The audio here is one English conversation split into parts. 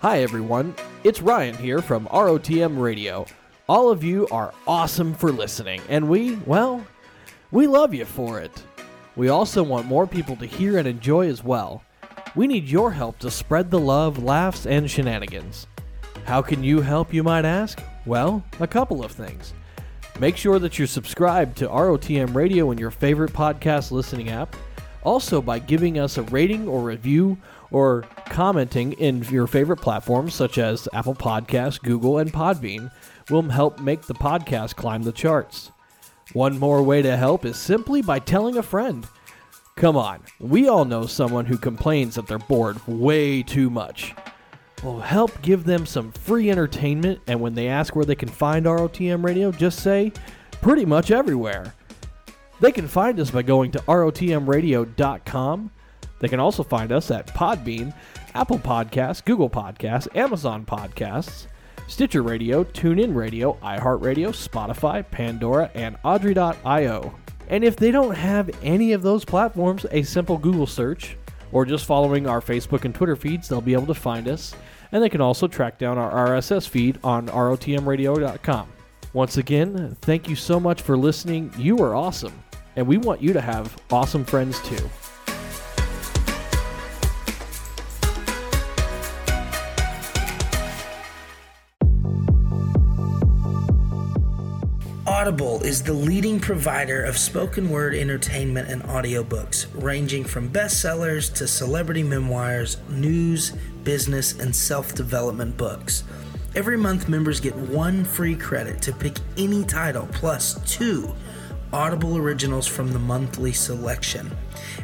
Hi, everyone. It's Ryan here from ROTM Radio. All of you are awesome for listening, and we, well, we love you for it. We also want more people to hear and enjoy as well. We need your help to spread the love, laughs, and shenanigans. How can you help, you might ask? Well, a couple of things. Make sure that you're subscribed to ROTM Radio in your favorite podcast listening app. Also, by giving us a rating or review or commenting in your favorite platforms such as Apple Podcasts, Google, and Podbean will help make the podcast climb the charts. One more way to help is simply by telling a friend. Come on, we all know someone who complains that they're bored way too much. Well, help give them some free entertainment, and when they ask where they can find ROTM Radio, just say pretty much everywhere. They can find us by going to rotmradio.com. They can also find us at Podbean, Apple Podcasts, Google Podcasts, Amazon Podcasts, Stitcher Radio, TuneIn Radio, iHeartRadio, Spotify, Pandora, and Audrey.io. And if they don't have any of those platforms, a simple Google search or just following our Facebook and Twitter feeds, they'll be able to find us. And they can also track down our RSS feed on rotmradio.com. Once again, thank you so much for listening. You are awesome. And we want you to have awesome friends too. Audible is the leading provider of spoken word entertainment and audiobooks, ranging from bestsellers to celebrity memoirs, news, business, and self development books. Every month, members get one free credit to pick any title, plus two Audible originals from the monthly selection,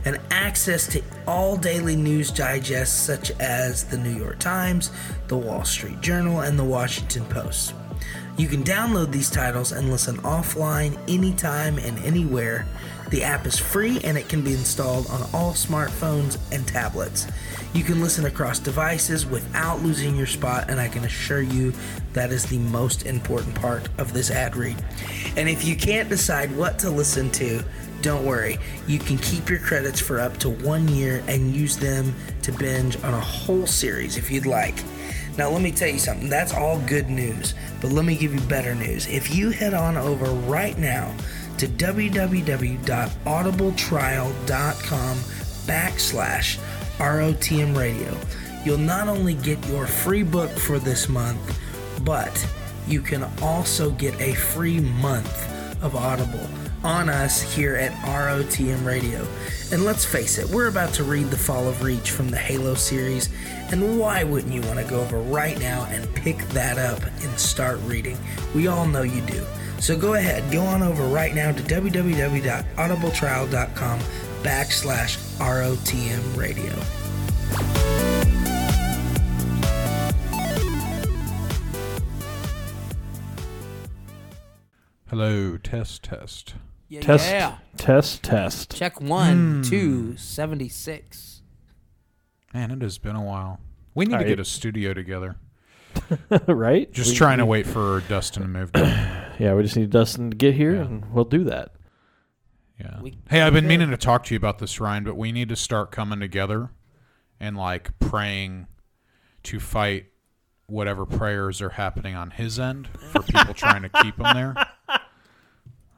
and access to all daily news digests such as the New York Times, the Wall Street Journal, and the Washington Post. You can download these titles and listen offline anytime and anywhere. The app is free and it can be installed on all smartphones and tablets. You can listen across devices without losing your spot, and I can assure you that is the most important part of this ad read. And if you can't decide what to listen to, don't worry. You can keep your credits for up to one year and use them to binge on a whole series if you'd like. Now, let me tell you something. That's all good news. But let me give you better news. If you head on over right now to www.audibletrial.com backslash ROTM radio, you'll not only get your free book for this month, but you can also get a free month of Audible on us here at ROTM Radio. And let's face it, we're about to read The Fall of Reach from the Halo series, and why wouldn't you want to go over right now and pick that up and start reading? We all know you do. So go ahead, go on over right now to www.audibletrial.com backslash ROTM radio. Hello, test, test. Yeah, Test, yeah. test, test. Check one, hmm. two, 76. Man, it has been a while. We need to Alright. get a studio together. right? Just We- trying to wait for Dustin to move down. Yeah, we just need Dustin to get here, Yeah. and we'll do that. Yeah. We- hey, I've been we meaning to talk to you about this, Ryan, but we need to start coming together and like praying to fight whatever prayers are happening on his end for people trying to keep him there.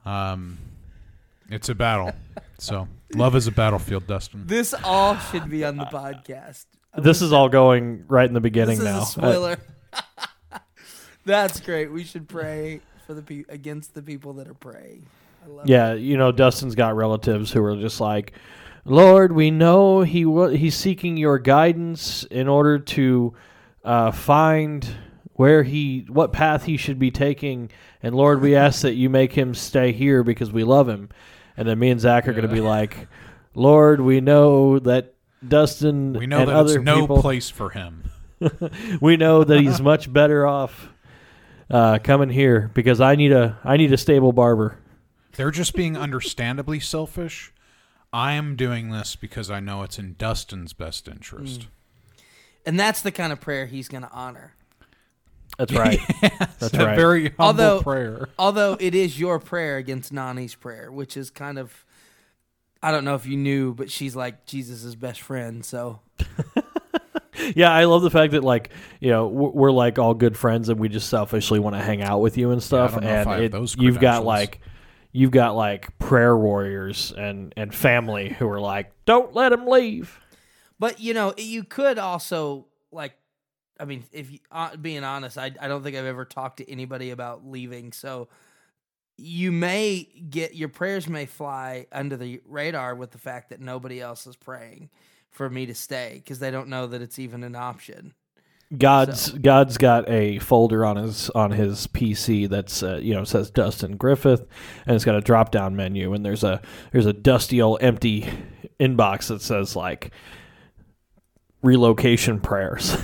Um, it's a battle. So love is a battlefield, Dustin. This all should be on the podcast. This is all going right in the beginning This is now. a spoiler. That's great. We should pray for the pe- against the people that are praying. I love yeah, you know, Dustin's got relatives who are just like, Lord, we know he wa- he's seeking your guidance in order to uh, find where he what path he should be taking, and Lord, we ask that you make him stay here because we love him. And then me and Zach are going to be like, Lord, we know that Dustin We know and that other it's no people, place for him. we know that he's much better off uh, coming here because I need a I need a stable barber. They're just being understandably selfish. I am doing this because I know it's in Dustin's best interest. And that's the kind of prayer he's going to honor. That's right. That's a right. very humble Although- prayer. Although it is your prayer against Nani's prayer, which is kind of I don't know if you knew, but she's like Jesus' best friend, so yeah, I love the fact that like you know we're, we're like all good friends and we just selfishly want to hang out with you and stuff. don't know if and I have it, those you've got like you've got like prayer warriors and and family who are like, don't let him leave. But you know, you could also like, I mean, if you, uh, being honest, I I don't think I've ever talked to anybody about leaving. So you may get your prayers may fly under the radar with the fact that nobody else is praying for me to stay because they don't know that it's even an option. God's God's got a folder on his on his PC that's uh, you know says Dustin Griffith, and it's got a drop down menu, and there's a there's a dusty old empty inbox that says like relocation prayers,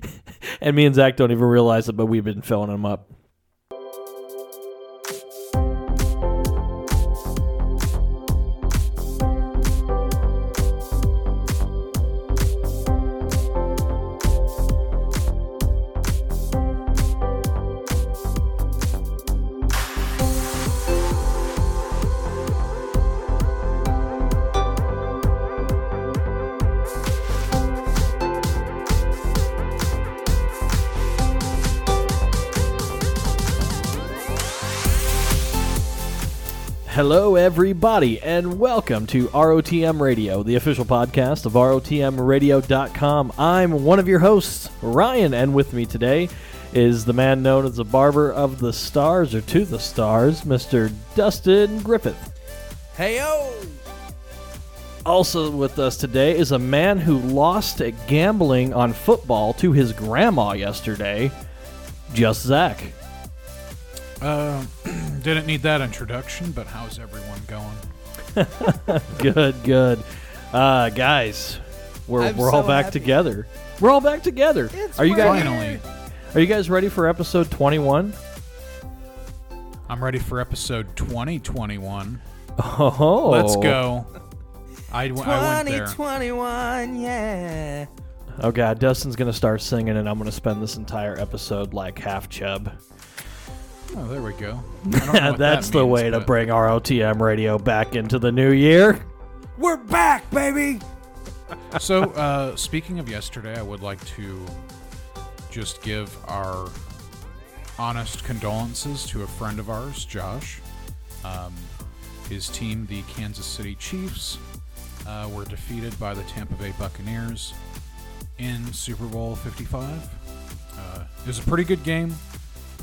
and me and Zach don't even realize it, but we've been filling them up. Everybody, and welcome to ROTM Radio, the official podcast of ROTMRadio.com. I'm one of your hosts, Ryan, and with me today is the man known as the Barber of the Stars, or to the Stars, Mr. Dustin Griffith. Heyo! Also with us today is a man who lost at gambling on football to his grandma yesterday, just Zach. Uh, didn't need that introduction, but how's everyone going? Good, good. Uh, guys, we're, I'm we're all so back happy. together. We're all back together. It's Are you guys Finally, Are you guys ready for episode 21? I'm ready for episode 2021. Oh, Let's go. I, w- I went there. 2021, yeah. Oh god, Dustin's gonna start singing, and I'm gonna spend this entire episode like half chub. Oh, there we go. I don't know what That's that the means, way to but- bring ROTM radio back into the new year. We're back, baby. So, uh, speaking of yesterday, I would like to just give our honest condolences to a friend of ours, Josh. Um, his team, the Kansas City Chiefs, uh, were defeated by the Tampa Bay Buccaneers in Super Bowl 55. Uh, it was a pretty good game.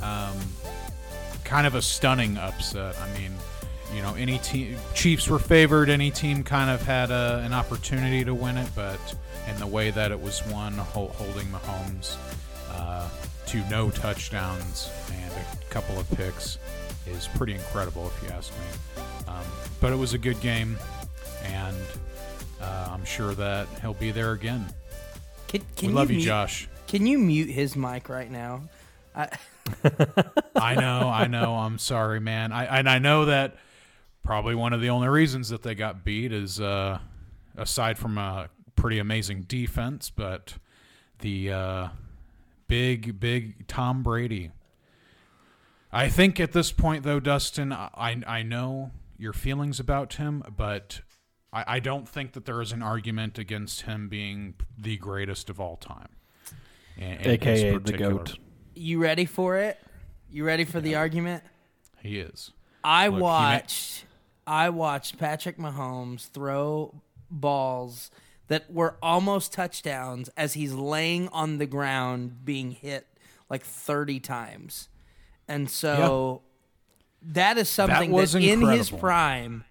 Um, kind of a stunning upset. I mean, you know, any team Chiefs were favored. Any team kind of had a, an opportunity to win it, but in the way that it was won, holding Mahomes uh, to no touchdowns and a couple of picks is pretty incredible, if you ask me. Um, but it was a good game, and uh, I'm sure that he'll be there again. Can, can we love you, mute- Josh. Can you mute his mic right now? I, I know, I know. I'm sorry, man. I and I know that probably one of the only reasons that they got beat is uh, aside from a pretty amazing defense, but the uh, big, big Tom Brady. I think at this point, though, Dustin, I I know your feelings about him, but I, I don't think that there is an argument against him being the greatest of all time. in- in AKA the goat. You ready for it? You ready for the argument? He is. I Look, watched I watched Patrick Mahomes throw balls that were almost touchdowns as he's laying on the ground being hit like 30 times. And so that is something that, was in his prime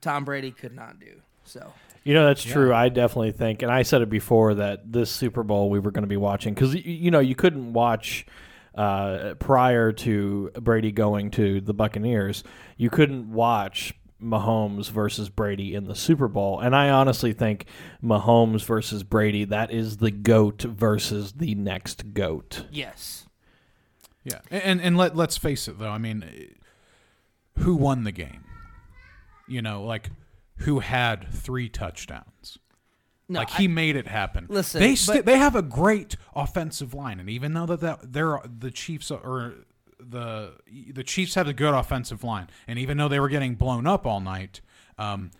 Tom Brady could not do. So You know that's true. I definitely think, and I said it before that this Super Bowl we were going to be watching because you know you couldn't watch uh, prior to Brady going to the Buccaneers. You couldn't watch Mahomes versus Brady in the Super Bowl, and I honestly think Mahomes versus Brady that is the goat versus the next goat. yes. Yeah, and and let let's face it though. I mean, who won the game? You know, like who had three touchdowns? No, like I- he made it happen. Listen, they but- they have a great offensive line, and even though that, that they're the Chiefs or the the Chiefs had a good offensive line, and even though they were getting blown up all night, um,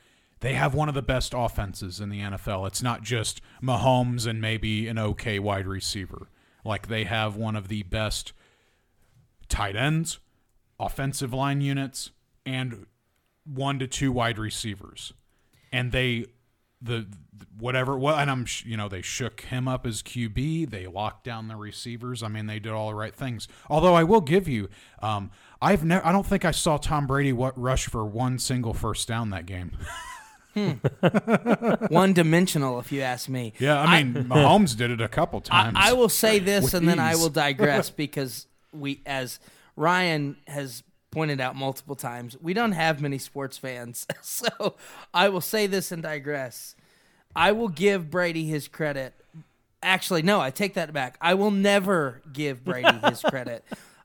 they have one of the best offenses in the NFL. It's not just Mahomes and maybe an okay wide receiver. Like they have one of the best tight ends, offensive line units, and one to two wide receivers. And they the whatever well and I'm sh- you know they shook him up as QB they locked down the receivers. I mean they did all the right things. Although I will give you um I've never I don't think I saw Tom Brady what rush for one single first down that game. One dimensional, if you ask me. yeah I mean Mahomes did it a couple times I will say this, and then I will digress because we, as Ryan has pointed out multiple times, we don't have many sports fans. So I will say this and digress. I will give Brady his credit. Actually, no, I take that back. I will never give Brady his credit.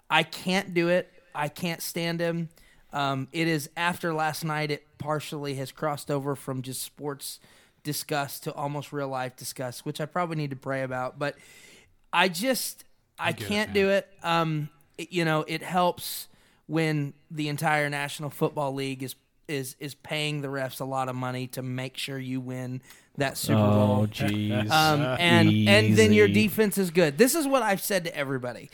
I can't do it. I can't stand him. Um, it is after last night. It partially has crossed over from just sports disgust to almost real life disgust, which I probably need to pray about. But I just I, it, can't man. do it. Um, it- you know, it helps when the entire National Football League is is is paying the refs a lot of money to make sure you win that Super Bowl. Oh, jeez. Um, and and then your defense is good. This is what I've said to everybody.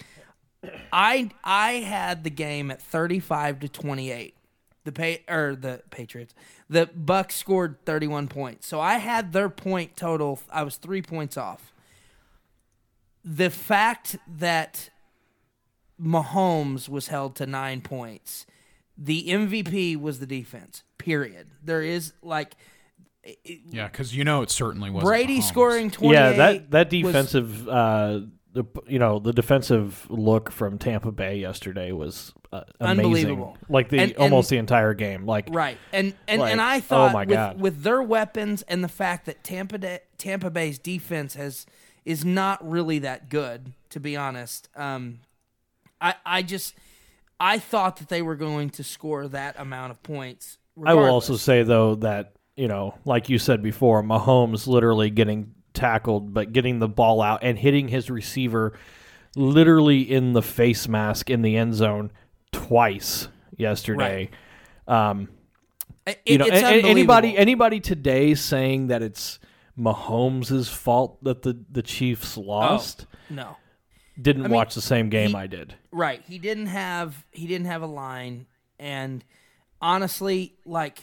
I I had the game at thirty five to twenty eight. The pay or the Patriots. The Bucks scored thirty one points. So I had their point total. I was three points off. The fact that Mahomes was held to nine points, the MVP was the defense. Period. There is like yeah because you know it certainly was Brady scoring twenty. yeah, that that defensive, uh, the you know the defensive look from Tampa Bay yesterday was uh, amazing. Unbelievable. Like the And- and- almost the entire game. Like Right, and and, Like, and I thought oh thought my with, God. with their weapons and the fact that Tampa da- Tampa Bay's defense has is not really that good, to be honest. Um, I I just I thought that they were going to score that amount of points. I will also say though that you know, like you said before, Mahomes literally getting tackled, but getting the ball out and hitting his receiver literally in the face mask in the end zone twice yesterday. Um, It- you know, it's a- a- anybody anybody today saying that it's Mahomes' fault that the the Chiefs lost no. Didn't. I mean, watch the same game he- I did. Right. He didn't have he didn't have a line and honestly like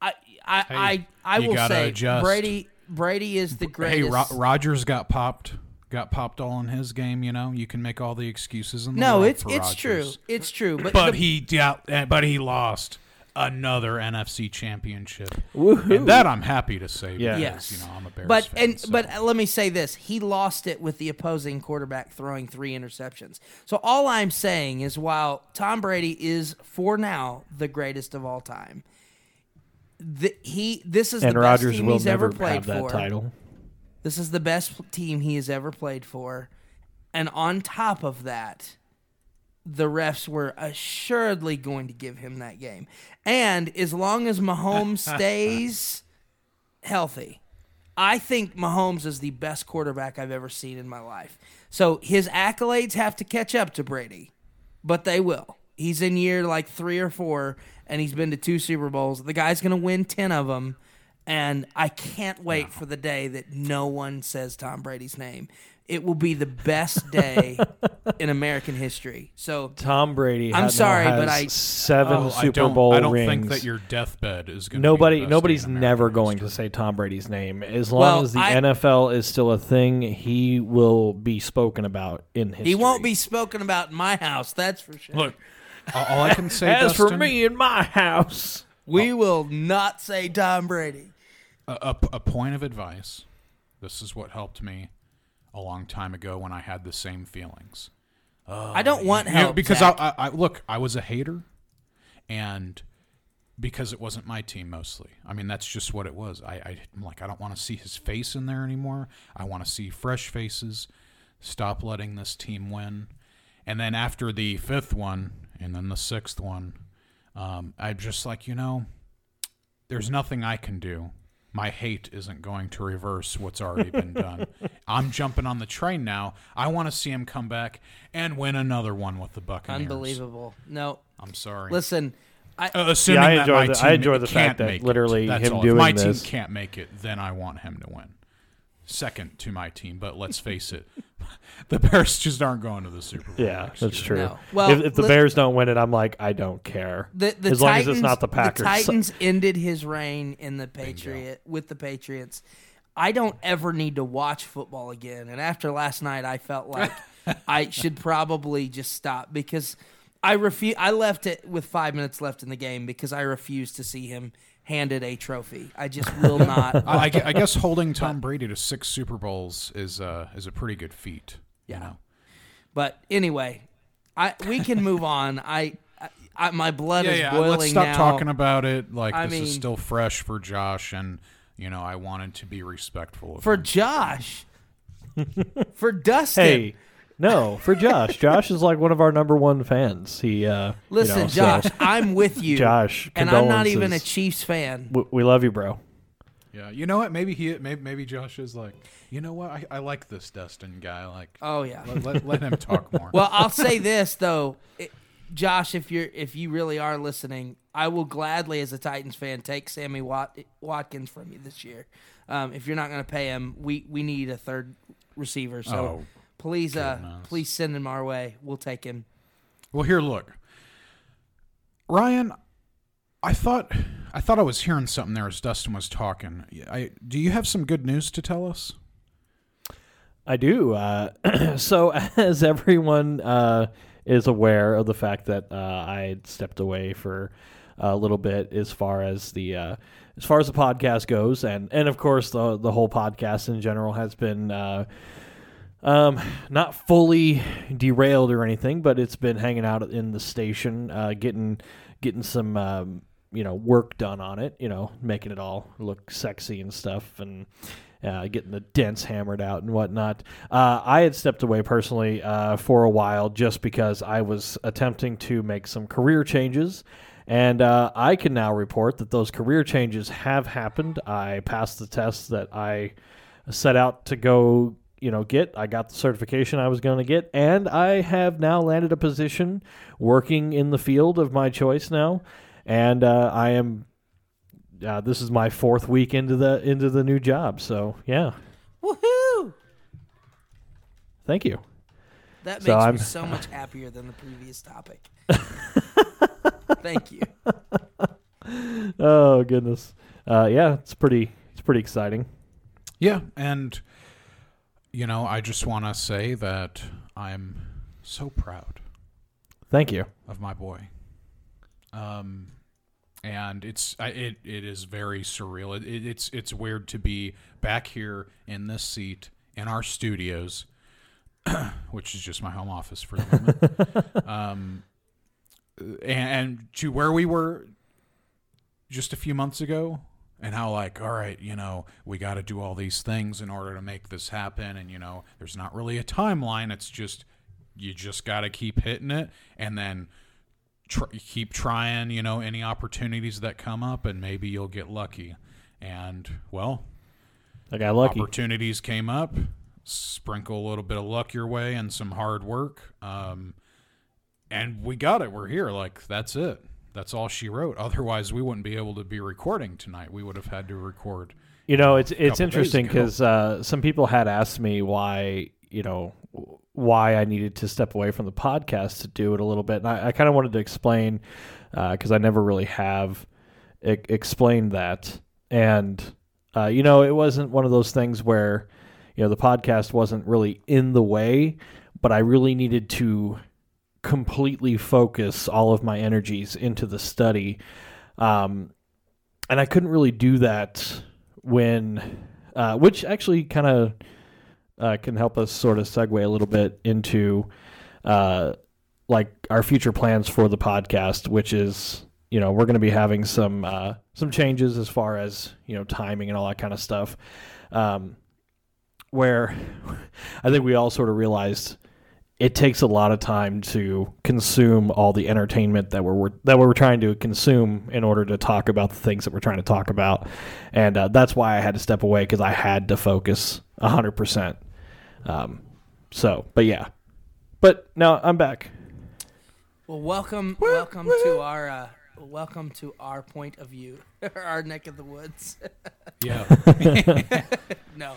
I I I, I will say adjust. Brady Brady is the hey greatest. Ro- Rodgers got popped got popped all in his game you know you can make all the excuses in the no, world it's for it's true. It's true. But, but the- he yeah, eh, but he lost another NFC championship. Woohoo. And that I'm happy to say Yeah. because Yes. you know I'm a Bears but fan. and so. but let me say this: he lost it with the opposing quarterback throwing three interceptions. So all I'm saying is, while Tom Brady is for now the greatest of all time, the, he this is and the best team will he's never ever played have that for. title. This is the best team he has ever played for. And on top of that, the refs were assuredly going to give him that game. And as long as Mahomes stays healthy, I think Mahomes is the best quarterback I've ever seen in my life. So his accolades have to catch up to Brady, but they will. He's in year like three or four, and he's been to two Super Bowls. The guy's going to win 10 of them. And I can't wait for the day that no one says Tom Brady's name. It will be the best day in American history. So Tom Brady. I'm sorry, has but I- seven Oh, I Super don't, Bowl I don't rings. think that your deathbed is going. Nobody, be the best nobody's day in never American going to say Tom Brady's name. As long Well, as the I- NFL is still a thing, he will be spoken about in history. he won't be spoken about in my house, that's for sure. Look, all, all I can say, As for me in my house, we will not say Tom Brady. a, a, a point of advice. This is what helped me a long time ago when I had the same feelings. I don't want You know, help because. I, I, I look, I was a hater, and because it wasn't my team mostly. I mean, that's just what it was. I, I am like, I don't want to see his face in there anymore. I want to see fresh faces. Stop letting this team win. And then after the fifth one, and then the sixth one, um, I'm just like, you know, there's nothing I can do. My hate isn't going to reverse what's already been done. I'm jumping on the train now. I want to see him come back and win another one with the Buccaneers. Unbelievable. No, I'm sorry. listen, Uh, assuming I that enjoy my the- team I enjoy the can't fact that make it. literally him all. doing if my this- team can't make it, then I want him to win. Second to my team, but let's face it, the Bears just aren't going to the Super Bowl. Yeah, next that's year. true. No. Well, if, if the Bears don't win it, I'm like, I don't care. The, the as long Titans, as it's not the Packers. Titans ended his reign in the Patriot with the Patriots. I don't ever need to watch football again. And after last night, I felt like I should probably just stop because I refuse. I left it with five minutes left in the game because I refused to see him handed a trophy. I just will not. I, I guess holding Tom Brady to six Super Bowls is uh, is a pretty good feat. Yeah. You know? But anyway, I we can move on. I, I, I my blood Yeah, is yeah. boiling Let's stop now. talking about it. Like I this mean- is still fresh for Josh, and you know I wanted to be respectful of for him. Josh. for Dustin. Hey, no, for Josh. Josh is like one of our number one fans. He, uh, Listen, you know, so- Josh, I'm with you. Josh, and I'm not even a. Chiefs fan. we, we love you, bro. Yeah, you know what? Maybe he, maybe, maybe Josh is like, you know what? I, I like this Dustin guy. Like, Oh yeah. let, let, let him talk more. Well, I'll say this though, it, Josh, if you're if you really are listening, I will gladly, as a Titans fan, take Sammy Wat, Watkins from you this year. Um, if you're not going to pay him, we we need a third receiver. So Oh, please, uh, goodness. please send him our way. We'll take him. Well, here, look, Ryan. I thought, I thought I was hearing something there as Dustin was talking. I, do you have some good news to tell us? I do. Uh, so, as everyone uh, is aware of the fact that uh, I stepped away for a little bit as far as the uh, as far as the podcast goes, and and of course the the whole podcast in general has been. Uh, um, not fully derailed or anything, but it's been hanging out in the station, uh, getting getting some um, you know work done on it. You know, making it all look sexy and stuff, and uh, getting the dents hammered out and whatnot. Uh, I had stepped away personally uh, for a while just because I was attempting to make some career changes. And uh, I can now report that those career changes have happened. I passed the test that I set out to go, you know, get. I got the certification I was going to get, and I have now landed a position working in the field of my choice now. And uh, I am. Uh, this is my fourth week into the into the new job, so yeah. Woohoo! Thank you. That makes So me I'm- so much happier than the previous topic. Thank you. Oh goodness. Uh, yeah, it's pretty. It's pretty exciting. Yeah, and you know, I just want to say that I'm so proud Thank you. of my boy. Um, and it's it it is very surreal. It, it, it's it's weird to be back here in this seat in our studios, which is just my home office for the moment. um, and, and to where we were just a few months ago and how like all right you know we got to do all these things in order to make this happen and you know there's not really a timeline it's just you just got to keep hitting it and then tr- keep trying you know any opportunities that come up and maybe you'll get lucky and well I got lucky. opportunities came up sprinkle a little bit of luck your way and some hard work um, and we got it we're here like that's it that's all she wrote. Otherwise we wouldn't be able to be recording tonight. We would have had to record You know, it's it's interesting because uh, some people had asked me why you know why I needed to step away from the podcast to do it a little bit, and I, I kind of wanted to explain because I never really have e- explained that, and uh, you know, it wasn't one of those things where you know the podcast wasn't really in the way, but I really needed to completely focus all of my energies into the study. Um, and I couldn't really do that when, uh, which actually kind of uh, can help us sort of segue a little bit into uh, like our future plans for the podcast, which is you know we're going to be having some uh, some changes as far as you know timing and all that kind of stuff. Um, where I think we all sort of realized it takes a lot of time to consume all the entertainment that we're that we're trying to consume in order to talk about the things that we're trying to talk about, and uh, that's why I had to step away because I had to focus hundred percent. Um, so, but yeah, but now I'm back. Well, welcome, welcome to our uh, welcome to our point of view, our neck of the woods. Yeah. no,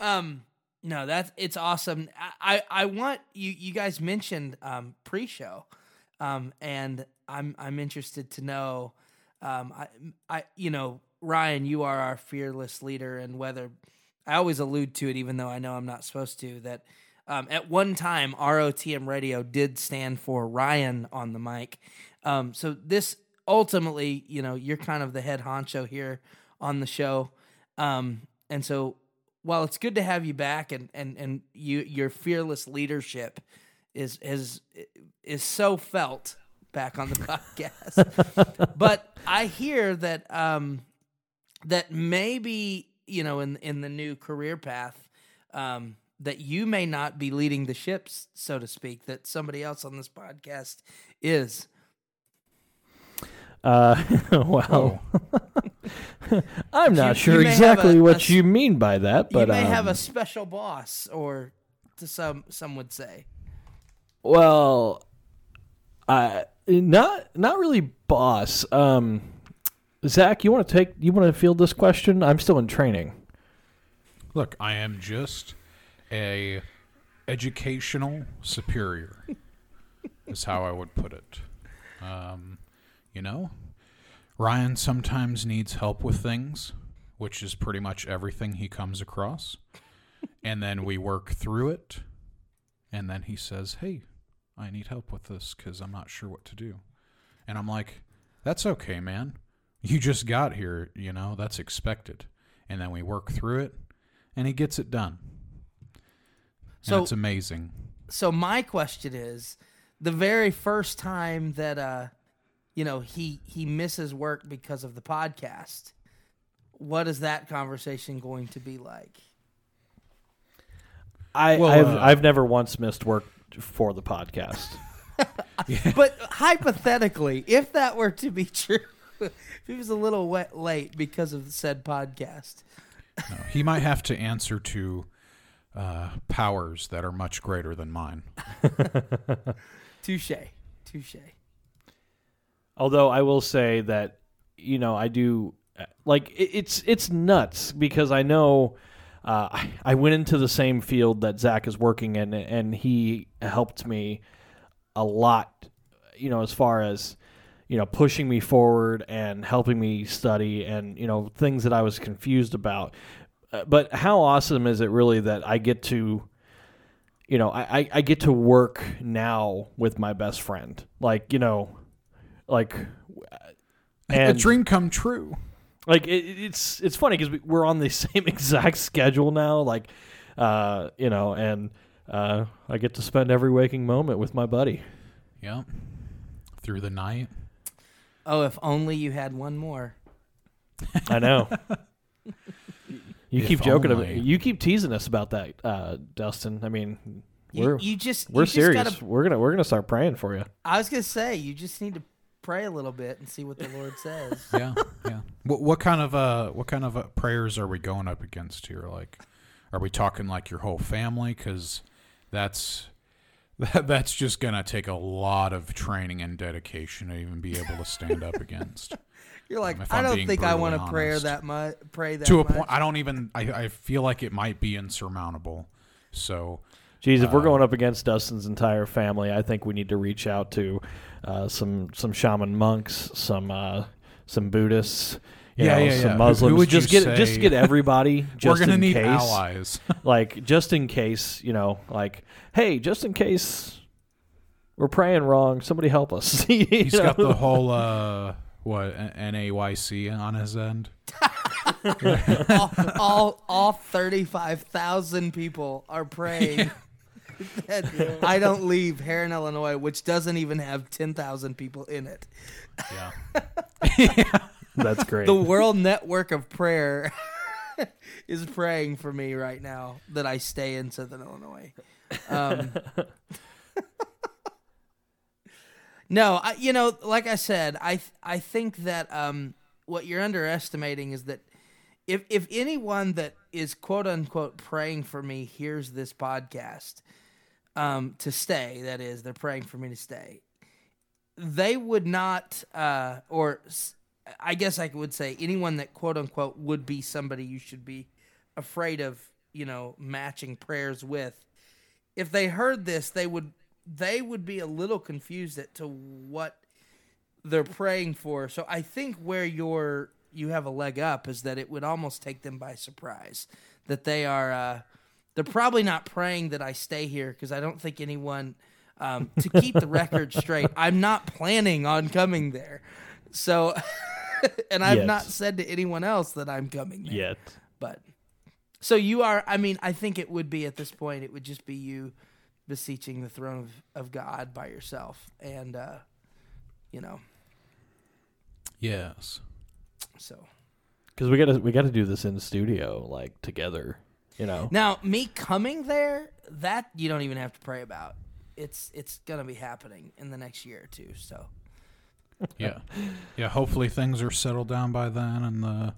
um, no, that's it's awesome. I, I, want you. You guys mentioned um, pre-show, um, and I'm I'm interested to know. Um, I, I, you know, Ryan, you are our fearless leader, and whether I always allude to it, even though I know I'm not supposed to. That um, at one time, ROTM Radio did stand for Ryan on the mic. Um, so this ultimately, you know, you're kind of the head honcho here on the show, um, and so while it's good to have you back, and and and you your fearless leadership is is is so felt back on the podcast. but I hear that um, that maybe you know in in the new career path um, that you may not be leading the ships, so to speak. That somebody else on this podcast is. Uh, well, I'm not You- sure you exactly a- a what s- you mean by that, but you may have um, a special boss, or to some some would say. Well, I not not really boss. Um, Zach, you want to take you want to field this question? I'm still in training. Look, I am just a educational superior. is how I would put it. Um, you know, Ryan sometimes needs help with things, which is pretty much everything he comes across, and then we work through it, and then he says, "Hey, I need help with this because I'm not sure what to do," and I'm like, "That's okay, man. You just got here. You know, that's expected." And then we work through it, and he gets it done. So- and it's amazing. so my question is the very first time that uh you know he he misses work because of the podcast. What is that conversation going to be like? I Well, I've uh, I've never once missed work for the podcast. but hypothetically if that were to be true if he was a little wet late because of the said podcast. No, he might have to answer to uh, powers that are much greater than mine. touche. Touche Although I will say that you know I do like it's it's nuts because I know uh, I, went into the same field that Zach is working in and he helped me a lot. You know, as far as you know, pushing me forward and helping me study and you know things that I was confused about. Uh, but how awesome is it really that I get to you know, I, I get to work now with my best friend. Like, you know, like, a dream come true. like it, it's it's funny because we, we're on the same exact schedule now. Like, uh, you know, and uh, I get to spend every waking moment with my buddy. Yep. Through the night. oh if only you had one more I know. You If keep joking about you keep teasing us about that, uh, Dustin. I mean, you, we're you just we're you just serious. gotta- We're gonna we're gonna start praying for you. i was gonna say you just need to pray a little bit and see what the lord says Yeah, yeah. What what kind of uh what kind of uh, prayers are we going up against here? Like, are we talking like your whole family? Because that's that, that's just gonna take a lot of training and dedication to even be able to stand up against. You're like, if I don't think I want to pray that much. Pray that to a much. point, I don't even. I, I feel like it might be insurmountable. So Geez, if we're Uh, going up against Dustin's entire family, I think we need to reach out to uh, some some shaman monks, some uh, some Buddhists, you Yeah, know, yeah, some yeah. Who- who Muslims. would you just get just say- get everybody. Just we're gonna in need case, allies. like just in case, you know, like hey, just in case we're praying wrong, somebody help us. You He's know? got the whole uh what N A Y C on his end. all, all, all 35,000 people are praying that I don't leave Herrin, Illinois, which doesn't even have 10,000 people in it. Yeah. That's great. The World Network of Prayer is praying for me right now that I stay in Southern Illinois. Um, no, I, you know, like I said, I I think that um, what you're underestimating is that if if anyone that is quote unquote praying for me hears this podcast um, to stay, that is, they're praying for me to stay. they would not, uh, or I guess I would say anyone that quote unquote would be somebody you should be afraid of, you know, matching prayers with. If they heard this, they would they would be a little confused as to what they're praying for. So I think where you're you have a leg up is that it would almost take them by surprise that they are uh, they're probably not praying that I stay here because I don't think anyone um, to keep the record straight. I'm not planning on coming there, so and I've Yet. not said to anyone else that I'm coming there Yet. but so you are i mean i think it would be at this point it would just be you beseeching the throne of, of god by yourself and uh you know Yes. so Because we gotta we gotta do this in studio like together. You know. now me coming there that you don't even have to pray about it's it's gonna be happening in the next year or two so Yeah. Yeah. Hopefully things are settled down by then, and the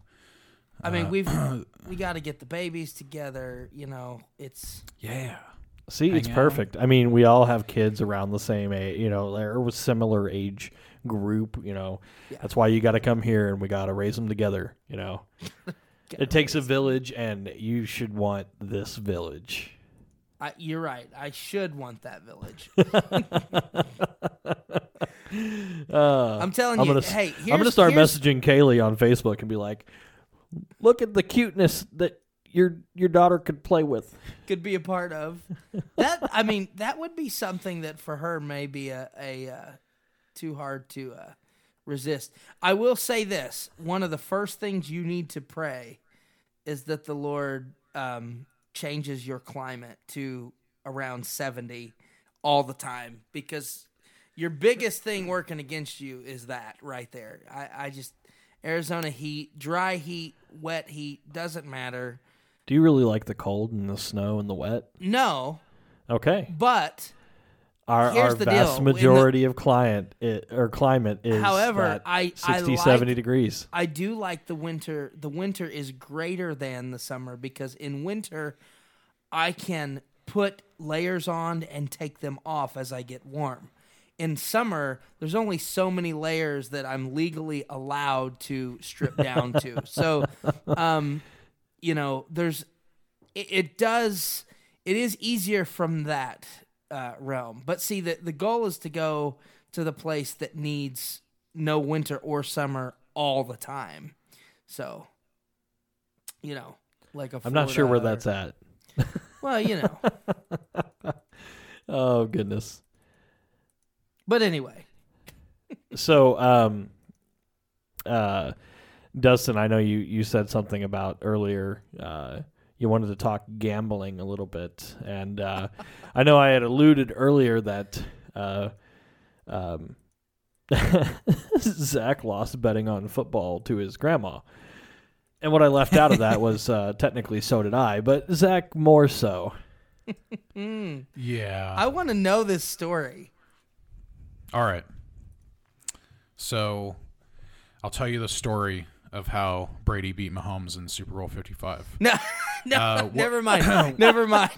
i mean Uh, we've we got to get the babies together you know it's yeah. See, it's hang out. perfect. I mean, we all have kids around the same age, you know, or with similar age group, you know. Yeah. That's why you got to come here and we got to raise them together, you know. it takes a village and you should want this village. I, you're right i should want that village Uh, i'm telling I'm you gonna, hey I'm gonna start messaging Kaylee on Facebook and be like, "Look at the cuteness that your your daughter could play with." could be a part of. That I mean, that would be something that for her may be a, a uh, too hard to uh, resist. I will say this: one of the first things you need to pray is that the Lord um, changes your climate to around seventy all the time, because your biggest thing working against you is that right there. I, I just Arizona heat, dry heat, wet heat doesn't matter. Do you really like the cold and the snow and the wet? No, Okay. but Our, Here's our the vast deal. In the- majority of client i or climate is However, I- 60, I 70 degrees. I do like the winter. The winter is greater than the summer because in winter, I can put layers on and take them off as I get warm. In summer, there's only so many layers that I'm legally allowed to strip down to. So, um, you know, there's it, it does it is easier from that uh, realm. But see, the the goal is to go to the place that needs no winter or summer all the time. So, you know, like a I'm not sure where Florida that's at. Well, you know, Oh goodness. but anyway, So, um, uh, Dustin, I know you you said something about earlier. Uh, you wanted to talk gambling a little bit, and uh, I know I had alluded earlier that uh, um, Zach lost betting on football to his grandma. And what I left out of that was uh, technically so did I, but Zach more so. Yeah. I want to know this story. All right. So, I'll tell you the story of how Brady beat Mahomes in Super Bowl 55. No, no, Uh, what- never mind. never mind.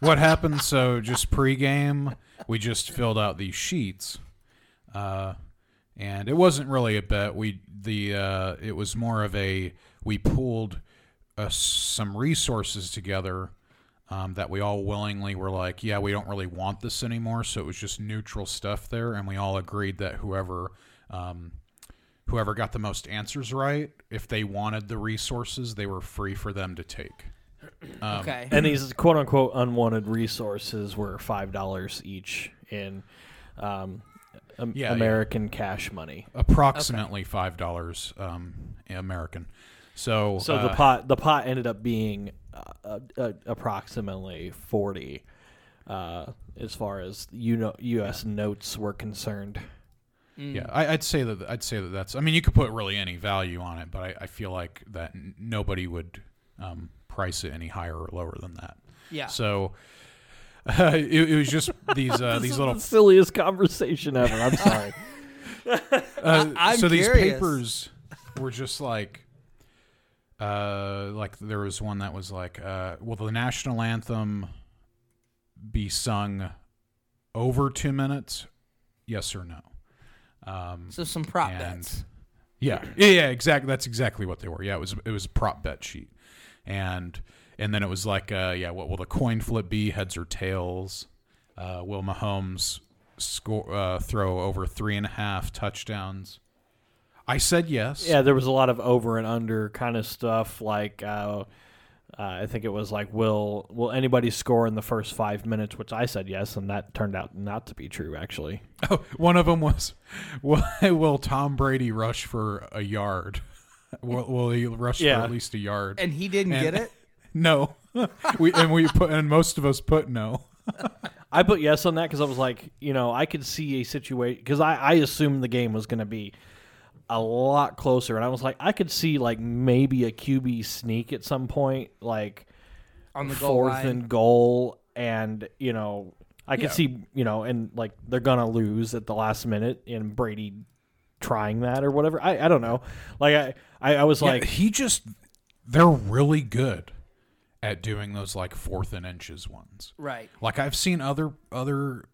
what happened? So, just pregame, we just filled out these sheets, uh, and it wasn't really a bet. We the uh, it was more of a we pooled uh, some resources together. Um, that we all willingly were like, yeah, we don't really want this anymore. So it was just neutral stuff there, and we all agreed that whoever um, whoever got the most answers right, if they wanted the resources, they were free for them to take. Um, okay. and these quote unquote unwanted resources were five dollars each in um, am- Yeah, yeah. American cash money. approximately five dollars um, American. So, So uh, the pot the pot ended up being uh, uh, uh, approximately forty, uh, as far as you know U.S. notes were concerned. Yeah, I, I'd say that I'd say that that's. I mean, you could put really any value on it, but I, I feel like that n- nobody would um, price it any higher or lower than that. yeah. So uh, it, it was just these uh, This these is little the silliest conversation ever. I'm sorry. Uh, I'm so these papers were just like uh like there was one that was like uh will the national anthem be sung over 2 minutes yes or no. Um, So some prop and bets. yeah, yeah, yeah, exactly. That's exactly what they were. Yeah, it was it was a prop bet sheet, and and then it was like, uh, yeah, what will the coin flip be? Heads or tails? Uh, will Mahomes score uh, throw over three and a half touchdowns? I said yes. Yeah, there was a lot of over and under kind of stuff. Like uh, uh, I think it was like, will will anybody score in the first five minutes? Which I said yes, and that turned out not to be true. Actually, Oh, one of them was, will, will Tom Brady rush for a yard? will, will he rush Yeah. for at least a yard? And he didn't And- get it? no, we and we put and most of us put no. I put yes on that because I was like, you know, I could see a situation because I I assumed the game was going to be a lot closer, and I was like, I could see like maybe a QB sneak at some point, like On the fourth line. and goal, and you know, I could Yeah. see, you know, and like they're gonna lose at the last minute, and Brady trying that or whatever. I I don't know. Like I I, I was Yeah, like, he just they're really good at doing those like fourth and inches ones. Right. Like I've seen other other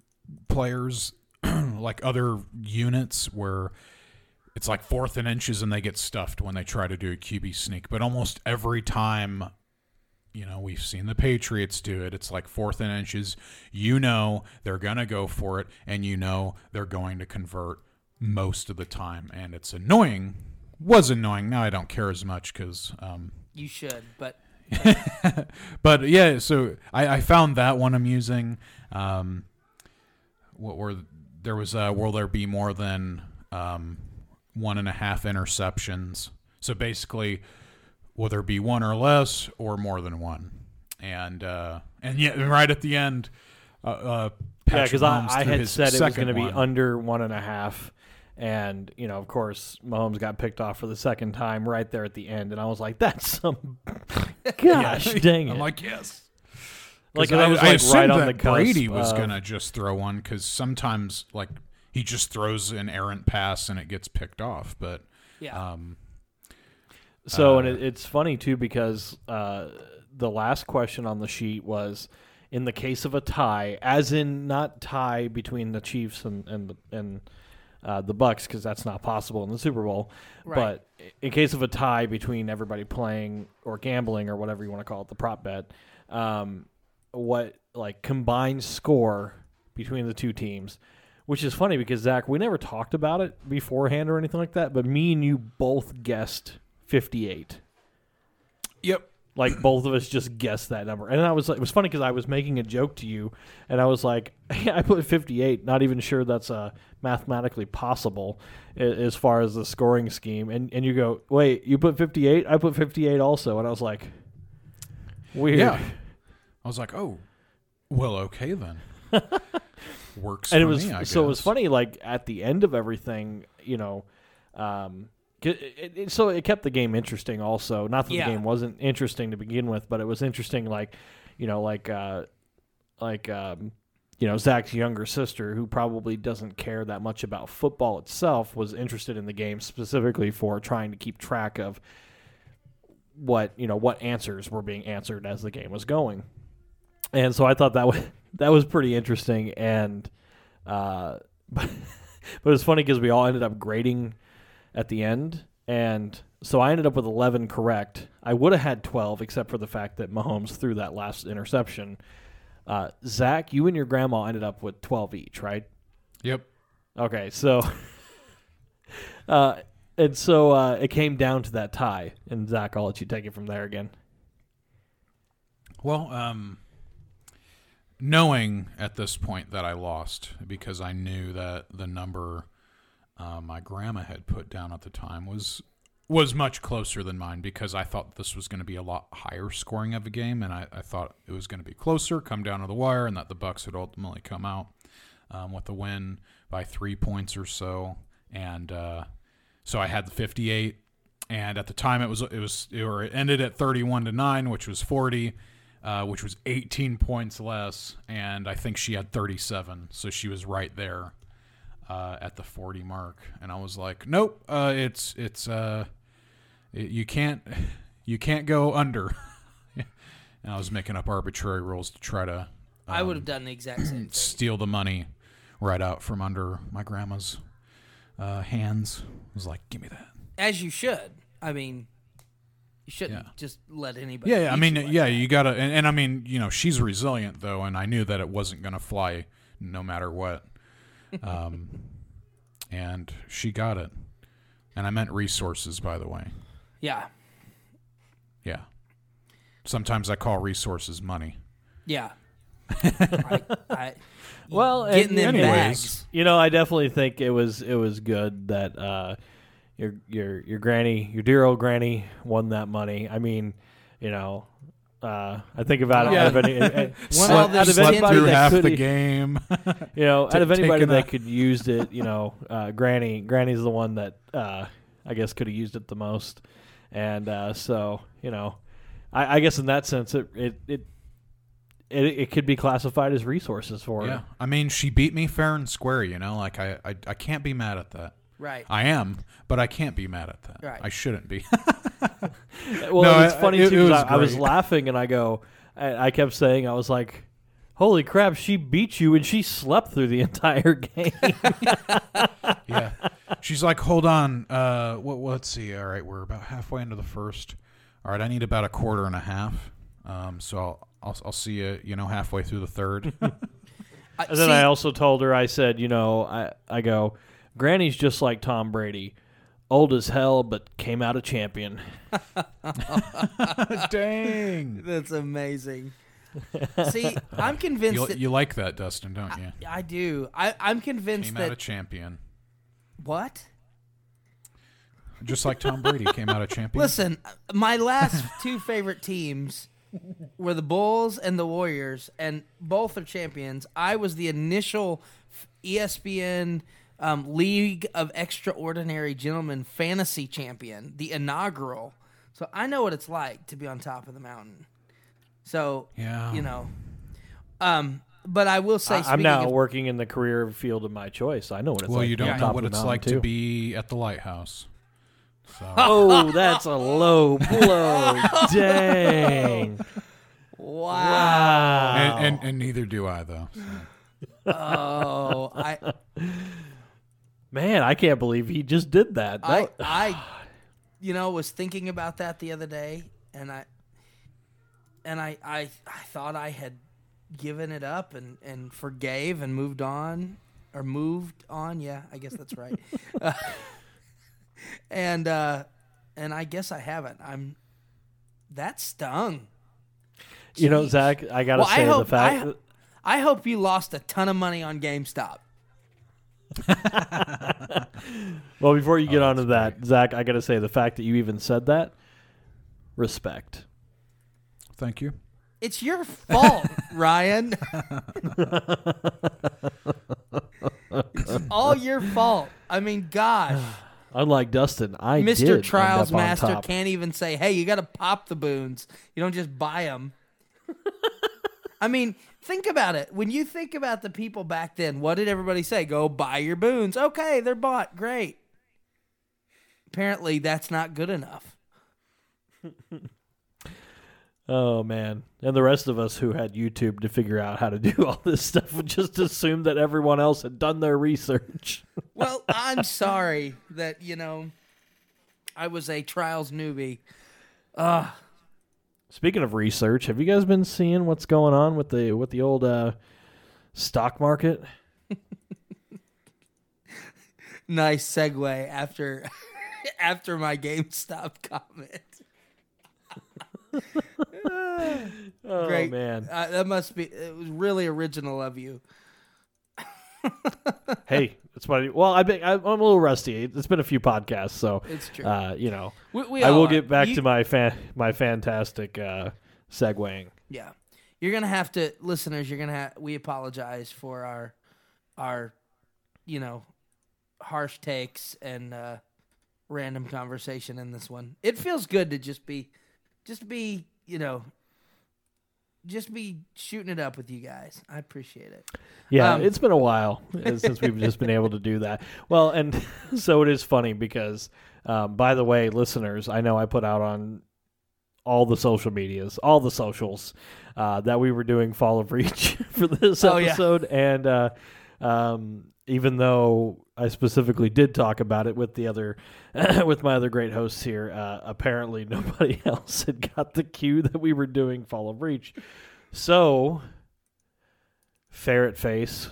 players like other units where it's like fourth and inches and they get stuffed when they try to do a QB sneak. But almost every time you know, we've seen the Patriots do it. It's like fourth and inches. You know they're gonna go for it, and you know they're going to convert most of the time. And it's annoying. Was annoying. Now I don't care as much because um, You should, but but yeah, so I, I found that one amusing. Um, what were there was uh, will there be more than um, one and a half interceptions? So basically, will there be one or less, or more than one? And uh, and yeah, right at the end, uh, uh, yeah, because I, I had said it was going to be under one and a half. And, you know, of course, Mahomes got picked off for the second time right there at the end. And I was like, that's some. Gosh dang it. I'm like yes. Like, I was, I like, right on the cusp Brady was of- gonna just throw one because sometimes like he just throws an errant pass and it gets picked off. But yeah. um, So, and Uh, it, it's funny too because uh, the last question on the sheet was in the case of a tie, as in not tie between the Chiefs and and the, and uh, the Bucs, because that's not possible in the Super Bowl. Right. But in case of a tie between everybody playing or gambling or whatever you want to call it, the prop bet, um, what like combined score between the two teams. Which is funny because Zach, we never talked about it beforehand or anything like that, but me and you both guessed 58. yep. Like both of us just guessed that number, and I was like, it was funny because I was making a joke to you, and I was like, I put 58, not even sure that's uh, mathematically possible as far as the scoring scheme, and and you go, wait, you put 58, I put 58 also, and I was like, weird. Yeah. I was like, oh, well, okay then. Works. and for it was me, I so it was funny like at the end of everything you know um 'cause it, it, so it kept the game interesting also not that Yeah. the game wasn't interesting to begin with but it was interesting like you know like uh like um you know Zach's younger sister who probably doesn't care that much about football itself was interested in the game specifically for trying to keep track of what you know what answers were being answered as the game was going and so I thought that was that was pretty interesting. And uh but, but it was funny because we all ended up grading at the end. And so I ended up with 11 correct. I would have had 12 except for the fact that Mahomes threw that last interception. Uh, Zach you and your grandma ended up with 12 each right? Yep. Okay, so uh, and so uh, it came down to that tie, and Zach, I'll let you take it from there again. Well, um, knowing at this point that I lost because I knew that the number uh, my grandma had put down at the time was was much closer than mine because I thought this was going to be a lot higher scoring of a game, and I, I thought it was going to be closer, come down to the wire, and that the Bucs would ultimately come out um, with a win by three points or so, and uh, so I had the 58. And at the time, it was it was or it ended at 31 to nine, which was 40 uh, which was 18 points less, and I think she had 37, so she was right there uh, at the 40 mark. And I was like, nope, uh, it's it's uh, it, you can't you can't go under. and I was making up arbitrary rules to try to I would um, have done the exact same steal the money right out from under my grandma's uh, hands. I was like, "Give me that." As you should. I mean, you shouldn't Yeah. just let anybody. Yeah, yeah I mean, you like yeah, that. you gotta, and, and I mean, you know, she's resilient though, and I knew that it wasn't gonna fly no matter what. Um, and she got it, and I meant resources, by the way. Yeah. Yeah. Sometimes I call resources money. Yeah. I, I, Well, and getting them anyways, bags. You know, I definitely think it was it was good that uh, your your your granny, your dear old granny, won that money. I mean, you know, uh, I think about it. Yeah. Out of, any, eh, Won out of anybody through that half could, the game. you know, out of anybody that a- could used it, you know, uh, granny, granny's the one that uh, I guess could have used it the most, and uh, so you know, I, I guess in that sense, it it. it it, it could be classified as resources for yeah, her. I mean, she beat me fair and square. You know, like I, I, I can't be mad at that. Right. I am, but I can't be mad at that. Right. I shouldn't be. Well, No, it's I- funny it- too. it 'cause was I, I was laughing and I go, I, I kept saying, I was like, "Holy crap, she beat you and she slept through the entire game." yeah. She's like, hold on. Uh, what? Let's see. All right, we're about halfway into the first. All right, I need about a quarter and a half. Um, so I'll, I'll, I'll see you. You know, halfway through the third. And then see, I also told her, I said, you know, I I go, Granny's just like Tom Brady, old as hell, but came out a champion. Dang. that's amazing. See, I'm convinced You, that you like that, Dustin, don't you? I do. I, I'm convinced Came that out a champion, what? just like Tom Brady came out a champion. Listen, my last two favorite teams were the Bulls and the Warriors, and both are champions. I was the initial ESPN um, League of Extraordinary Gentlemen fantasy champion, the inaugural. So I know what it's like to be on top of the mountain. So Yeah. you know, um, but I will say, I, I'm now of- working in the career field of my choice. I know what it's well, like. you to be don't know what it's like too. to be at the lighthouse. So Oh, that's a low blow. Dang. wow. Wow. and, and and neither do I though. so. Oh, I, Man, I can't believe he just did that. I, That- I, you know, was thinking about that the other day, and I, and I, I, I thought I had given it up and and forgave and moved on, or moved on. Yeah, I guess that's right. Uh, and uh, and I guess I haven't. I'm. That stung. you know, Zach, I gotta Well, I say hope- the fact. I- I hope you lost a ton of money on GameStop. well, before you get Oh, on to that, Zach, I gotta say the fact that you even said that, respect. Thank you. It's your fault, Ryan. it's all your fault. I mean, gosh, Unlike Dustin, I did Mr. end Trials up on Master top. can't even say, "Hey, you got to pop the boons. You don't just buy them." I mean, think about it. When you think about the people back then, what did everybody say? Go buy your boons. Okay, they're bought. Great. Apparently, that's not good enough. Oh man, and the rest of us who had YouTube to figure out how to do all this stuff would just assume that everyone else had done their research. Well, I'm sorry that, you know, I was a trials newbie. Uh, Speaking of research, have you guys been seeing what's going on with the with the old uh, stock market? nice segue after after my GameStop comment. Oh Great. man, Uh, that must be it was really original of you. hey, funny. Well, I've been, I'm a little rusty. It's been a few podcasts, so It's true. uh, you know, we, we I will are. get back You- to my fan my fantastic uh, segueing. Yeah. You're going to have to listeners, you're to have we apologize for our our you know harsh takes and uh random conversation in this one. It feels good to just be just be, you know, just be shooting it up with you guys. I appreciate it. Yeah, Um, it's been a while since we've just been able to do that. Well, and so it is funny because, um, by the way, listeners, I know I put out on all the social medias, all the socials, uh, that we were doing Fall of Reach for this Oh, yeah. episode, and uh, Um, even though I specifically did talk about it with the other, with my other great hosts here, uh, apparently nobody else had got the cue that we were doing Fall of Reach. So, ferret face.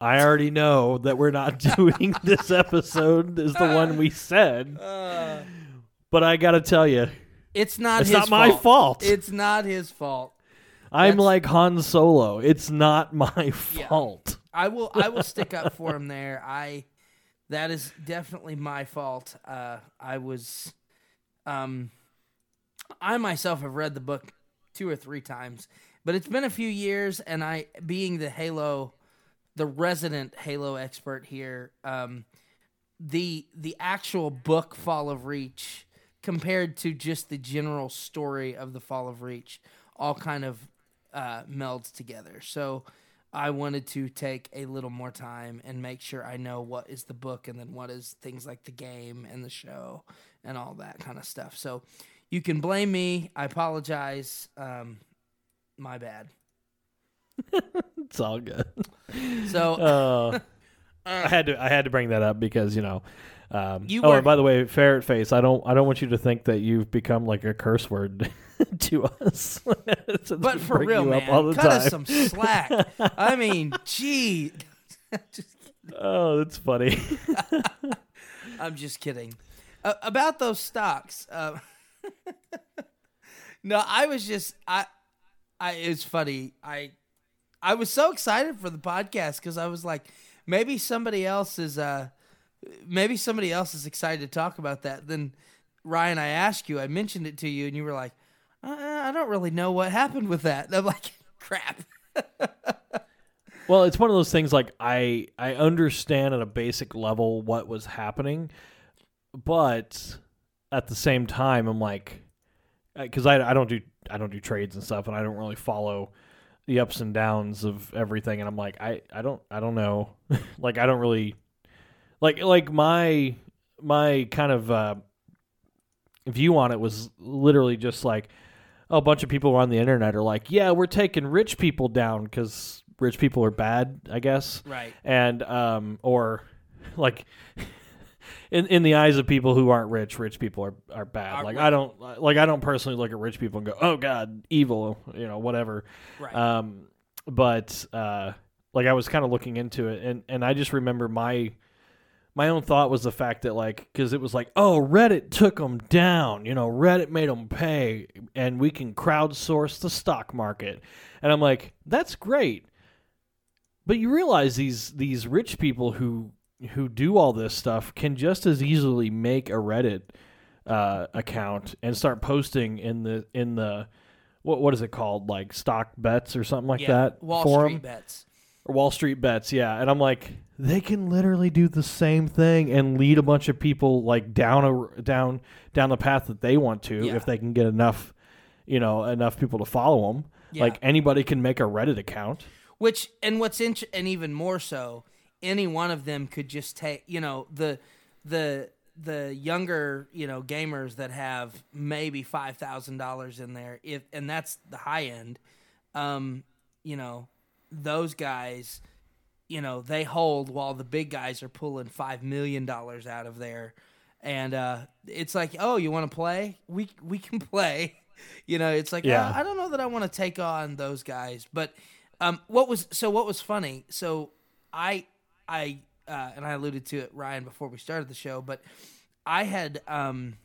I already know that we're not doing this episode is the one we said. but I got to tell you, It's not it's his not my fault. It's not his fault. I'm that's- like Han Solo. It's not my fault. I will I will stick up for him there. I that is definitely my fault. Uh I was um I myself have read the book two or three times, but it's been a few years and I being the Halo the resident Halo expert here, um the the actual book Fall of Reach compared to just the general story of the Fall of Reach all kind of uh, melds together. So I wanted to take a little more time and make sure I know what is the book and then what is things like the game and the show and all that kind of stuff. So you can blame me. I apologize. Um, my bad. It's all good. So Uh, I had to I had to bring that up because you know. Um, You oh, were- and by the way, ferret face. I don't I don't want you to think that you've become like a curse word to us. But for real, man, cut us some slack. I mean, gee. Oh, that's funny. I'm just kidding. Uh, about those stocks. Uh, no, I was just I, I. It's funny. I, I was so excited for the podcast because I was like, maybe somebody else is uh, maybe somebody else is excited to talk about that. Then Ryan, I asked you, I mentioned it to you, and you were like, uh, I don't really know what happened with that. And I'm like, crap. Well, it's one of those things like I I understand at a basic level what was happening, but at the same time I'm like cuz I I don't do I don't do trades and stuff and I don't really follow the ups and downs of everything and I'm like I I don't I don't know. like I don't really like like my my kind of uh view on it was literally just like oh, a bunch of people on the internet are like, "Yeah, we're taking rich people down cuz rich people are bad, I guess." Right. And um or like in in the eyes of people who aren't rich, rich people are are bad. Are like right. I don't like I don't personally look at rich people and go, "Oh god, evil," you know, whatever. Right. Um but uh like I was kind of looking into it and and I just remember my my own thought was the fact that like because it was like oh reddit took them down you know reddit made them pay and we can crowdsource the stock market and i'm like that's great but you realize these these rich people who who do all this stuff can just as easily make a reddit uh, account and start posting in the in the what what is it called like stock bets or something like yeah. that Wall forum Street bets. or Wall Street bets, yeah. And I'm like, they can literally do the same thing and lead a bunch of people like down a down down the path that they want to Yeah. if they can get enough, you know, enough people to follow them. Yeah. Like anybody can make a Reddit account. Which and what's int- and even more so, any one of them could just take you know the the the younger you know gamers that have maybe five thousand dollars in there if and that's the high end, um, you know those guys, you know they hold while the big guys are pulling five million dollars out of there, and uh, it's like oh you want to play we we can play. You know, it's like Yeah. "Uh, I don't know that I want to take on those guys, but um, what was so? What was funny? So I, I, uh, and I alluded to it, Ryan, before we started the show, but I had um,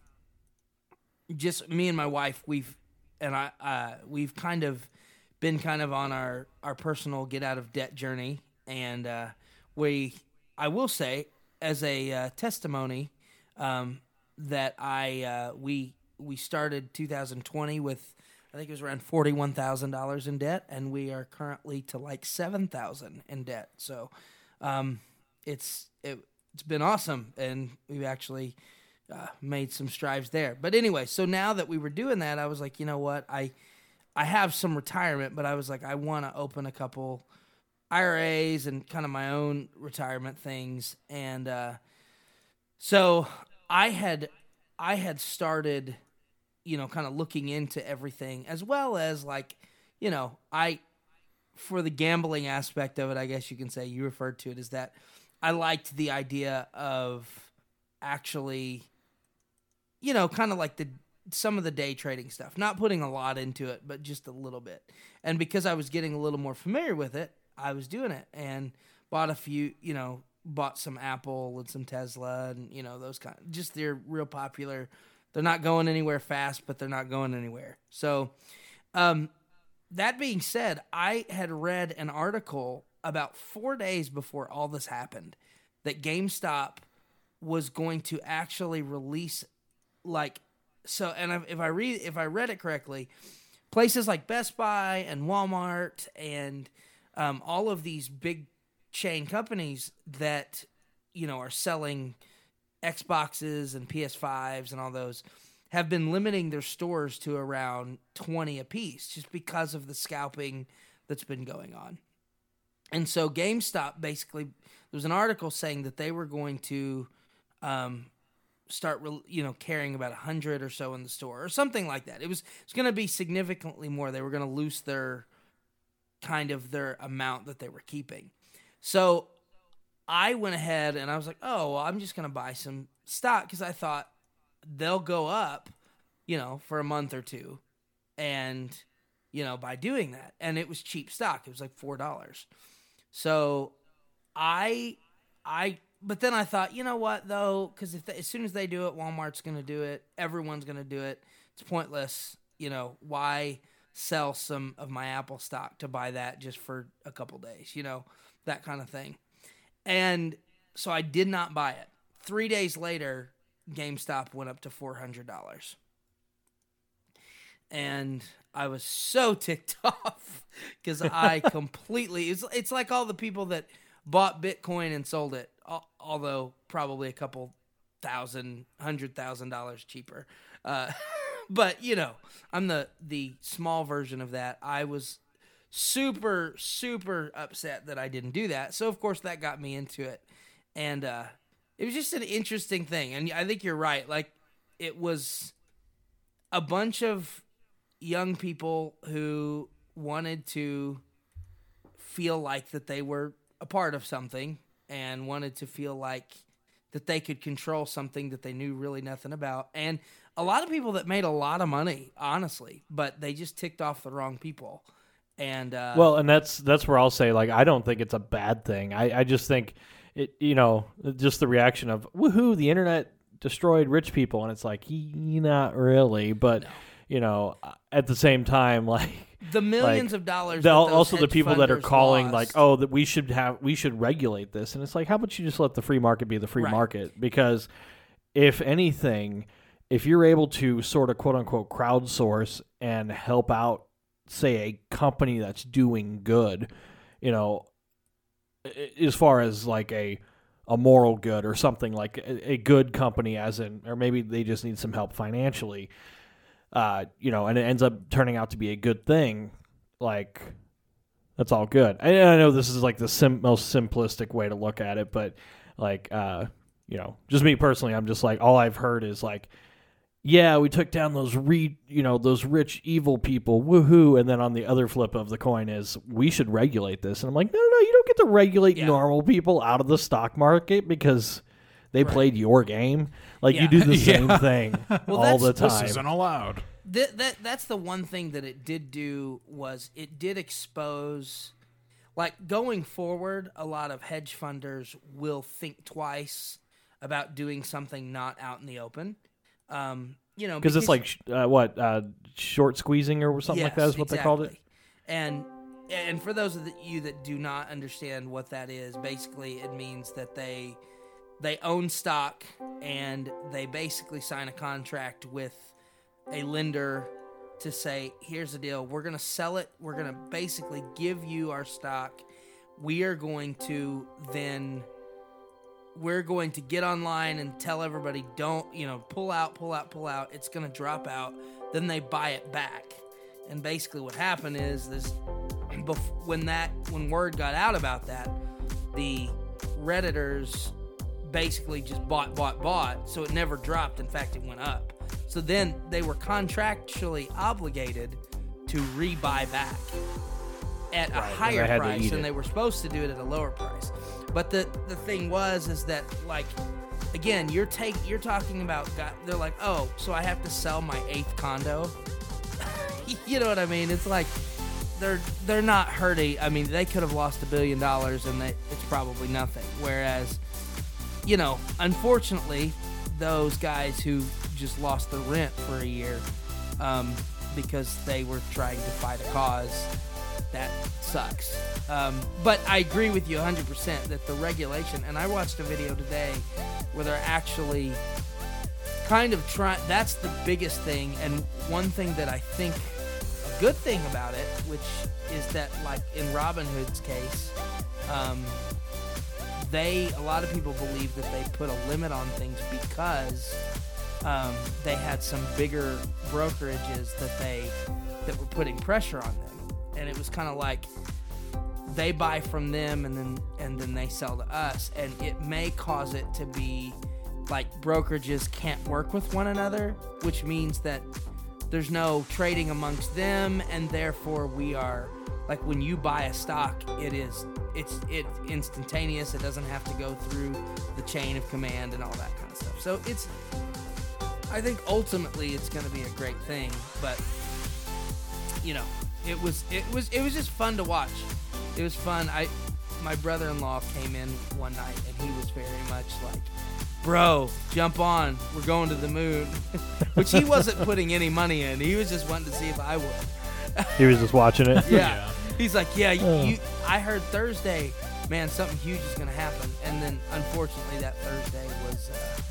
just me and my wife. We've and I, uh, we've kind of been kind of on our our personal get out of debt journey, and uh, we, I will say, as a uh, testimony, um, that I uh, we we started 2020 with I think it was around forty one thousand dollars in debt, and we are currently to like seven thousand in debt. So, um, it's it, it's been awesome, and we've actually uh, made some strides there. But anyway, so now that we were doing that, I was like, you know what, I I have some retirement, but I was like, I want to open a couple IRAs and kind of my own retirement things, and uh, so I had I had started you know, kind of looking into everything as well as like, you know, I for the gambling aspect of it, I guess you can say you referred to it as that. I liked the idea of actually, you know, kind of like the some of the day trading stuff. Not putting a lot into it, but just a little bit. And because I was getting a little more familiar with it, I was doing it and bought a few, you know, bought some Apple and some Tesla and you know those kind. Just they're real popular. They're not going anywhere fast, but they're not going anywhere. So, um, that being said, I had read an article about four days before all this happened that GameStop was going to actually release like so and if I read if I read it correctly, places like Best Buy and Walmart and um, all of these big chain companies that you know are selling Xboxes and PS5s and all those have been limiting their stores to around 20 apiece just because of the scalping that's been going on. And so GameStop basically, there was an article saying that they were going to um, start, you know, carrying about 100 or so in the store or something like that. It was, it's going to be significantly more. They were going to lose their kind of their amount that they were keeping. So I went ahead and I was like, oh, well, I'm just going to buy some stock because I thought they'll go up, you know, for a month or two. And, you know, by doing that, and it was cheap stock, it was like $4. So I, I, but then I thought, you know what though, because as soon as they do it, Walmart's going to do it, everyone's going to do it. It's pointless, you know. Why sell some of my Apple stock to buy that just for a couple days, you know, that kind of thing. And so I did not buy it. Three days later, GameStop went up to four hundred dollars, and I was so ticked off because I completely it's it's like all the people that bought Bitcoin and sold it, although probably a couple thousand, hundred thousand dollars cheaper. Uh, but you know, I'm the the small version of that. I was super super upset that I didn't do that. So of course that got me into it, and uh, it was just an interesting thing. And I think you're right. Like it was a bunch of young people who wanted to feel like that they were a part of something and wanted to feel like that they could control something that they knew really nothing about. And a lot of people that made a lot of money, honestly, but they just ticked off the wrong people. And uh, well, and that's that's where I'll say like I don't think it's a bad thing. I I just think it you know just the reaction of woohoo the internet destroyed rich people and it's like not really but no. you know at the same time like the millions like, of dollars the, also the people that are calling lost. like oh that we should have we should regulate this and it's like how about you just let the free market be the free right. market because if anything if you're able to sort of quote unquote crowdsource and help out say a company that's doing good you know as far as like a a moral good or something like a, a, good company as in or maybe they just need some help financially uh you know and it ends up turning out to be a good thing like that's all good. I, I know this is like the sim- most simplistic way to look at it but like uh you know just me personally i'm just like all i've heard is like yeah, we took down those re, you know, those rich evil people, woohoo! And then on the other flip of the coin is we should regulate this, and I'm like, no, no, no, you don't get to regulate yeah. normal people out of the stock market because they right. played your game. Like yeah. you do the same yeah. thing well, all the time. This isn't allowed. That, that that's the one thing that it did do was it did expose like going forward a lot of hedge funders will think twice about doing something not out in the open um, you know, because it's like uh, what uh, short squeezing or something yes, like that is what exactly. they called it. And and for those of you that do not understand what that is, basically it means that they they own stock and they basically sign a contract with a lender to say, here's the deal, we're going to sell it, we're going to basically give you our stock. We are going to then we're going to get online and tell everybody don't you know pull out pull out pull out. It's going to drop out. Then they buy it back. And basically what happened is this when that when word got out about that the redditors basically just bought bought bought. So it never dropped. In fact it went up. So then they were contractually obligated to rebuy back at a higher price it. they were supposed to do it at a lower price. But the the thing was is that like again, you're take you're talking about got- they're like, "Oh, so I have to sell my eighth condo?" you know what I mean? It's like they're they're not hurting. I mean, they could have lost a billion dollars and they, it's probably nothing. Whereas, you know, unfortunately, those guys who just lost their rent for a year um, because they were trying to fight a cause, that sucks. Um, but I agree with you 100% that the regulation, and I watched a video today where they're actually kind of trying, that's the biggest thing. And one thing that I think a good thing about it, which is that, like in Robinhood's case, um, they a lot of people believe that they put a limit on things because um, they had some bigger brokerages that they that were putting pressure on them, and it was kind of like they buy from them and then and then they sell to us, and it may cause it to be like brokerages can't work with one another, which means that there's no trading amongst them, and therefore we are like when you buy a stock, it is it's it's instantaneous. It doesn't have to go through the chain of command and all that kind of stuff. So it's I think ultimately it's going to be a great thing, but you know, it was it was it was just fun to watch. It was fun. I my brother-in-law came in one night and he was very much like, "Bro, jump on. We're going to the moon." Which he wasn't putting any money in. He was just wanting to see if I would. He was just watching it. Yeah. He's like, "Yeah, you, Oh. you I heard Thursday, man, something huge is going to happen." And then unfortunately that Thursday was uh,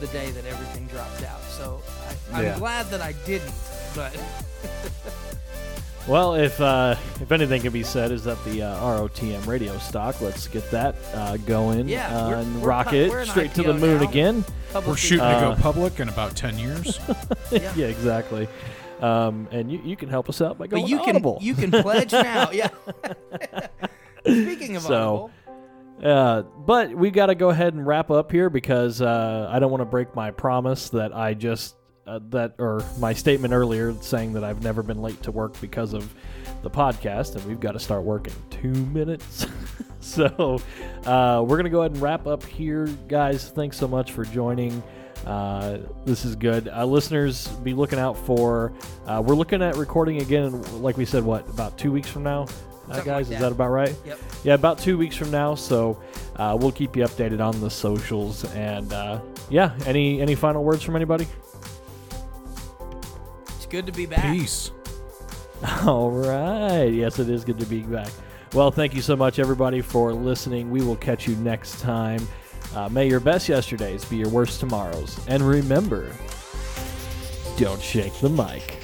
the day that everything dropped out. So I, I'm Yeah. glad that I didn't, but Well, if uh, if anything can be said, is that the uh, ROTM radio stock. Let's get that uh, going Yeah, uh, we're- and we're rock pu- we're an straight to the IPO moon now. again. We're publicly- shooting to Uh, go public in about 10 years. Yeah. yeah, exactly. Um, and you, you can help us out by going But you can Audible. you can pledge now. Yeah. Speaking of So, Audible, Uh, but we got to go ahead and wrap up here because uh, I don't want to break my promise that I just uh, that or my statement earlier saying that I've never been late to work because of the podcast, and we've got to start working two minutes. so uh, we're gonna go ahead and wrap up here, guys. Thanks so much for joining. Uh, this is good. Uh, listeners, be looking out for. Uh, we're looking at recording again, like we said, what about two weeks from now, uh, guys? like Is that. that about right? Yep. Yeah, about two weeks from now. So uh, we'll keep you updated on the socials. And uh, yeah, any any final words from anybody? Good to be back. Peace. All right. Yes, it is good to be back. Well, thank you so much, everybody, for listening. We will catch you next time. Uh, may your best yesterdays be your worst tomorrows. And remember, don't shake the mic.